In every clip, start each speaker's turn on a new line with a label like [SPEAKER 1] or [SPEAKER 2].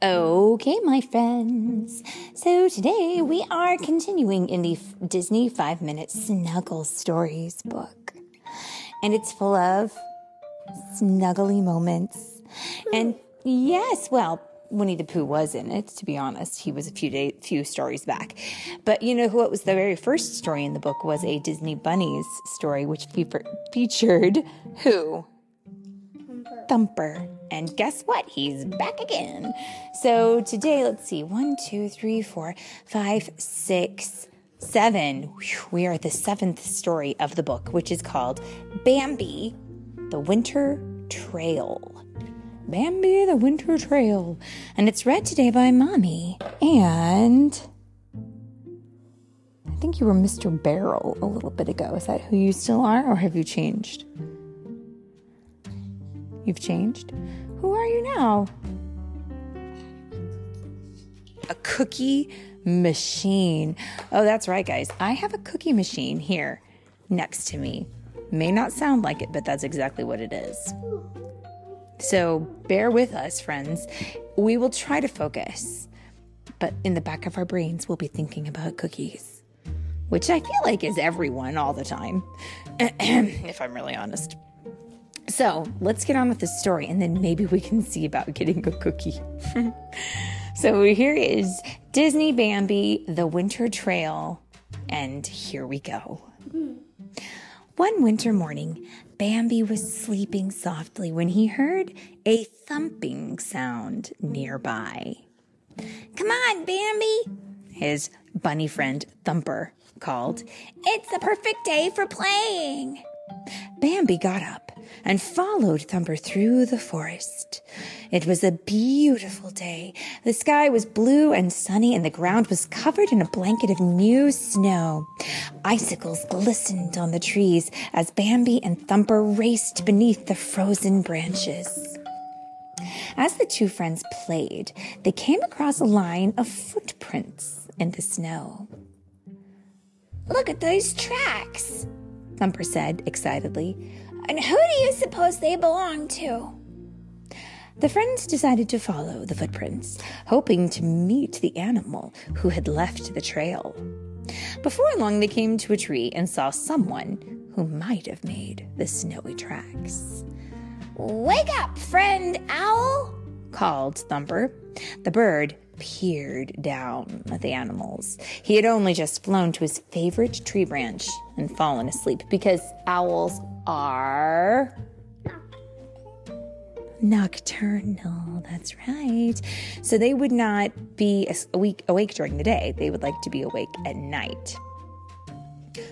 [SPEAKER 1] Okay, my friends. So today we are continuing in the F- Disney 5 Minute Snuggle Stories book. And it's full of snuggly moments. And yes, well, Winnie the Pooh was in it, to be honest. He was a few day, few stories back. But you know what was the very first story in the book was a Disney Bunnies story, which fe- featured who? Thumper. And guess what? He's back again. So today, let's see one, two, three, four, five, six, seven. We are at the seventh story of the book, which is called Bambi, the Winter Trail. Bambi, the Winter Trail. And it's read today by Mommy. And I think you were Mr. Barrel a little bit ago. Is that who you still are, or have you changed? You've changed? Who are you now? A cookie machine. Oh, that's right, guys. I have a cookie machine here next to me. May not sound like it, but that's exactly what it is. So bear with us, friends. We will try to focus, but in the back of our brains, we'll be thinking about cookies, which I feel like is everyone all the time, if I'm really honest. So let's get on with the story and then maybe we can see about getting a cookie. so here is Disney Bambi, The Winter Trail, and here we go. One winter morning, Bambi was sleeping softly when he heard a thumping sound nearby. Come on, Bambi, his bunny friend Thumper called. It's the perfect day for playing. Bambi got up and followed Thumper through the forest. It was a beautiful day. The sky was blue and sunny, and the ground was covered in a blanket of new snow. Icicles glistened on the trees as Bambi and Thumper raced beneath the frozen branches. As the two friends played, they came across a line of footprints in the snow. Look at those tracks, Thumper said excitedly. And who do you suppose they belong to? The friends decided to follow the footprints, hoping to meet the animal who had left the trail. Before long, they came to a tree and saw someone who might have made the snowy tracks. Wake up, friend owl, called Thumper. The bird peered down at the animals. He had only just flown to his favorite tree branch and fallen asleep because owls are nocturnal. That's right. So they would not be awake, awake during the day. They would like to be awake at night.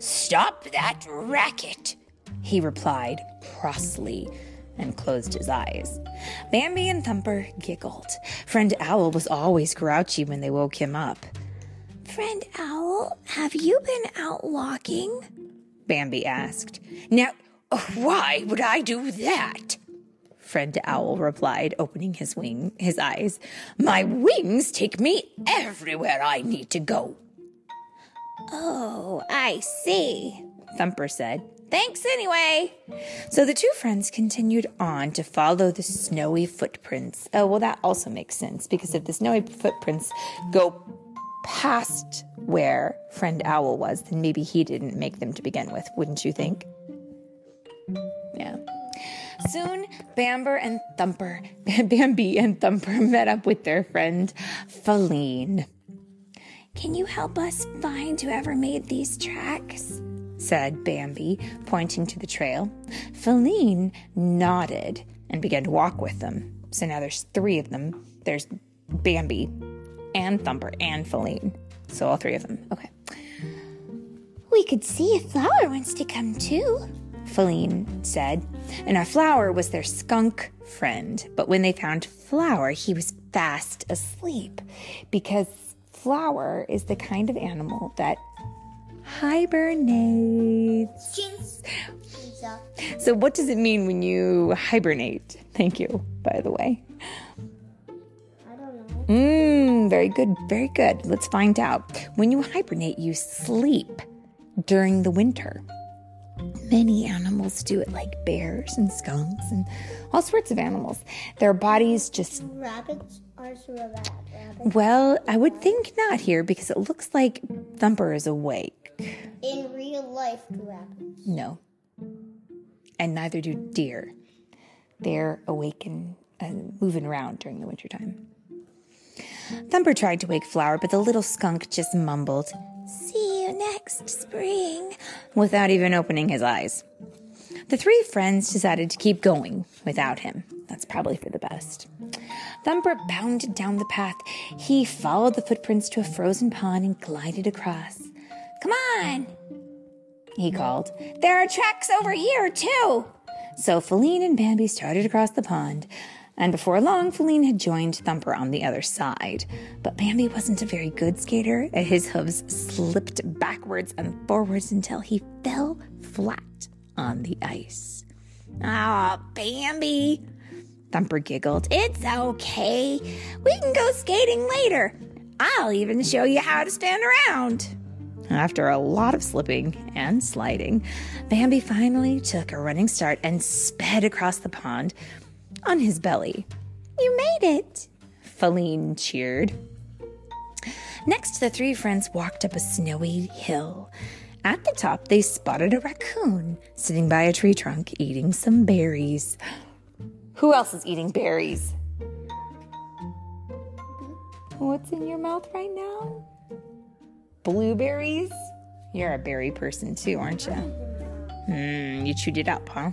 [SPEAKER 1] Stop that racket, he replied crossly and closed his eyes. Bambi and Thumper giggled. Friend Owl was always grouchy when they woke him up. Friend Owl, have you been out walking? Bambi asked. Now, why would I do that? Friend Owl replied, opening his wing, his eyes. My wings take me everywhere I need to go. Oh, I see, Thumper said. Thanks anyway. So the two friends continued on to follow the snowy footprints. Oh, well, that also makes sense because if the snowy footprints go past where friend Owl was, then maybe he didn't make them to begin with, wouldn't you think? Yeah. Soon, Bamber and Thumper, Bambi and Thumper met up with their friend Faline. Can you help us find whoever made these tracks? said Bambi, pointing to the trail. Faline nodded and began to walk with them. So now there's three of them. There's Bambi and Thumper and Faline. So all three of them. Okay. We could see if Flower wants to come too, Faline said. And our Flower was their skunk friend. But when they found Flower, he was fast asleep because Flower is the kind of animal that hibernates. So, what does it mean when you hibernate? Thank you, by the way. Mmm, very good, very good. Let's find out. When you hibernate, you sleep during the winter. Many animals do it, like bears and skunks and all sorts of animals. Their bodies just,
[SPEAKER 2] Rabbits are. Rabbits.
[SPEAKER 1] well, I would think not here because it looks like Thumper is awake.
[SPEAKER 2] In real life, do rabbits.
[SPEAKER 1] No. And neither do deer. They're awake and uh, moving around during the wintertime. Thumper tried to wake Flower, but the little skunk just mumbled, See you next spring, without even opening his eyes. The three friends decided to keep going without him. That's probably for the best. Thumper bounded down the path. He followed the footprints to a frozen pond and glided across. Come on, he called. There are tracks over here, too. So Faline and Bambi started across the pond, and before long, Faline had joined Thumper on the other side. But Bambi wasn't a very good skater, and his hooves slipped backwards and forwards until he fell flat on the ice. Ah, Bambi, Thumper giggled. It's okay. We can go skating later. I'll even show you how to stand around. After a lot of slipping and sliding, Bambi finally took a running start and sped across the pond on his belly. You made it, Faline cheered. Next, the three friends walked up a snowy hill. At the top, they spotted a raccoon sitting by a tree trunk eating some berries. Who else is eating berries? What's in your mouth right now? Blueberries? You're a berry person too, aren't you? Hmm, you chewed it up, huh?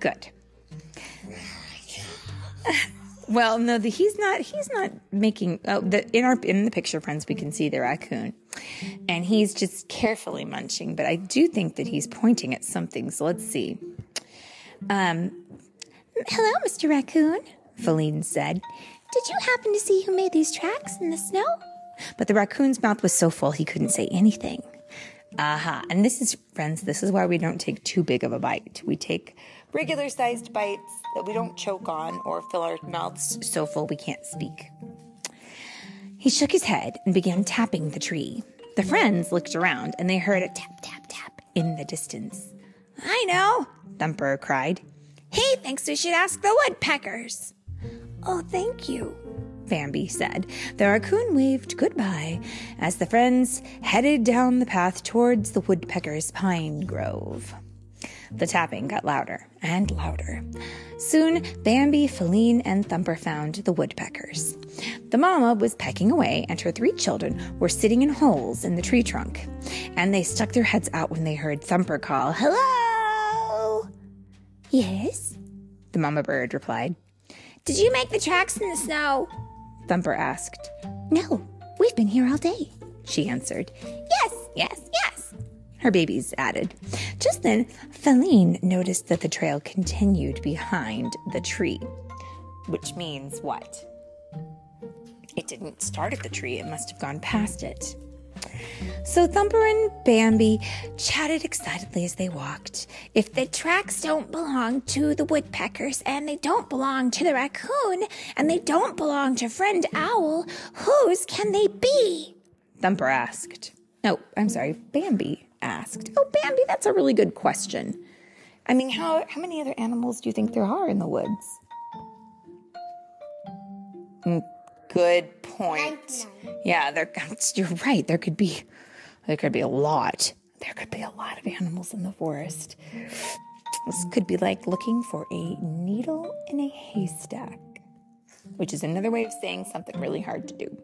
[SPEAKER 1] Good. Well, no, the, he's not. He's not making. Oh, the, in our in the picture, friends, we can see the raccoon, and he's just carefully munching. But I do think that he's pointing at something. So let's see. Um, hello, Mr. Raccoon. Faline said. Did you happen to see who made these tracks in the snow? But the raccoon's mouth was so full he couldn't say anything. Aha. And this is, friends, this is why we don't take too big of a bite. We take regular sized bites that we don't choke on or fill our mouths so full we can't speak. He shook his head and began tapping the tree. The friends looked around and they heard a tap, tap, tap in the distance. I know, Thumper cried. He thinks we should ask the woodpeckers. Oh, thank you, Bambi said. The raccoon waved goodbye as the friends headed down the path towards the woodpecker's pine grove. The tapping got louder and louder. Soon, Bambi, Faline, and Thumper found the woodpeckers. The mama was pecking away, and her three children were sitting in holes in the tree trunk. And they stuck their heads out when they heard Thumper call, Hello! Yes, the mama bird replied. Did you make the tracks in the snow? Thumper asked. No, we've been here all day, she answered. Yes, yes, yes, her babies added. Just then, Faline noticed that the trail continued behind the tree. Which means what? It didn't start at the tree, it must have gone past it. So Thumper and Bambi chatted excitedly as they walked. If the tracks don't belong to the woodpeckers, and they don't belong to the raccoon, and they don't belong to Friend Owl, whose can they be? Thumper asked. Oh, I'm sorry, Bambi asked. Oh, Bambi, that's a really good question. I mean, how, how many other animals do you think there are in the woods? Mm, Good point. Yeah, there. You're right. There could be, there could be a lot. There could be a lot of animals in the forest. This could be like looking for a needle in a haystack, which is another way of saying something really hard to do.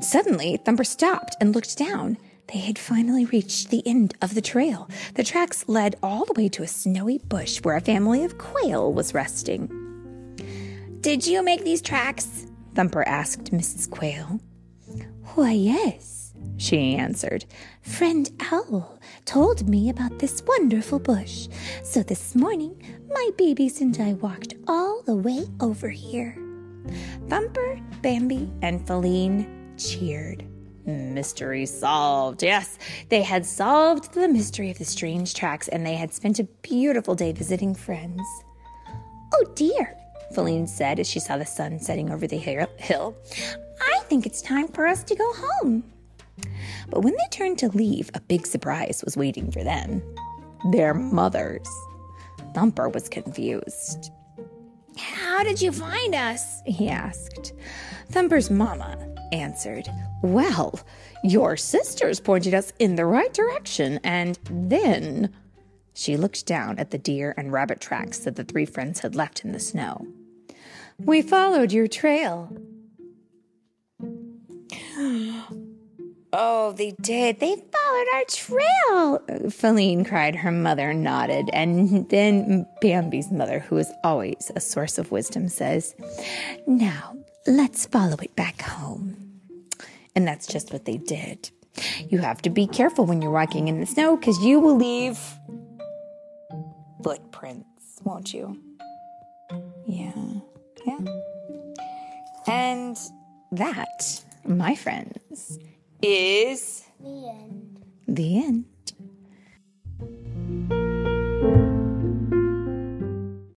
[SPEAKER 1] Suddenly, Thumper stopped and looked down. They had finally reached the end of the trail. The tracks led all the way to a snowy bush where a family of quail was resting. Did you make these tracks? Thumper asked Mrs. Quail. Why, yes, she answered. Friend Owl told me about this wonderful bush. So this morning, my babies and I walked all the way over here. Thumper, Bambi, and Faline cheered. Mystery solved. Yes, they had solved the mystery of the strange tracks and they had spent a beautiful day visiting friends. Oh dear, Faline said as she saw the sun setting over the hill. I think it's time for us to go home. But when they turned to leave, a big surprise was waiting for them their mothers. Thumper was confused. How did you find us? he asked. Thumper's mama answered, Well, your sisters pointed us in the right direction, and then. She looked down at the deer and rabbit tracks that the three friends had left in the snow. We followed your trail. Oh, they did. They followed our trail. Faline cried. Her mother nodded. And then Bambi's mother, who is always a source of wisdom, says, Now, let's follow it back home. And that's just what they did. You have to be careful when you're walking in the snow because you will leave footprints, won't you? Yeah. Yeah. And that, my friends, is
[SPEAKER 2] The end.
[SPEAKER 1] the end.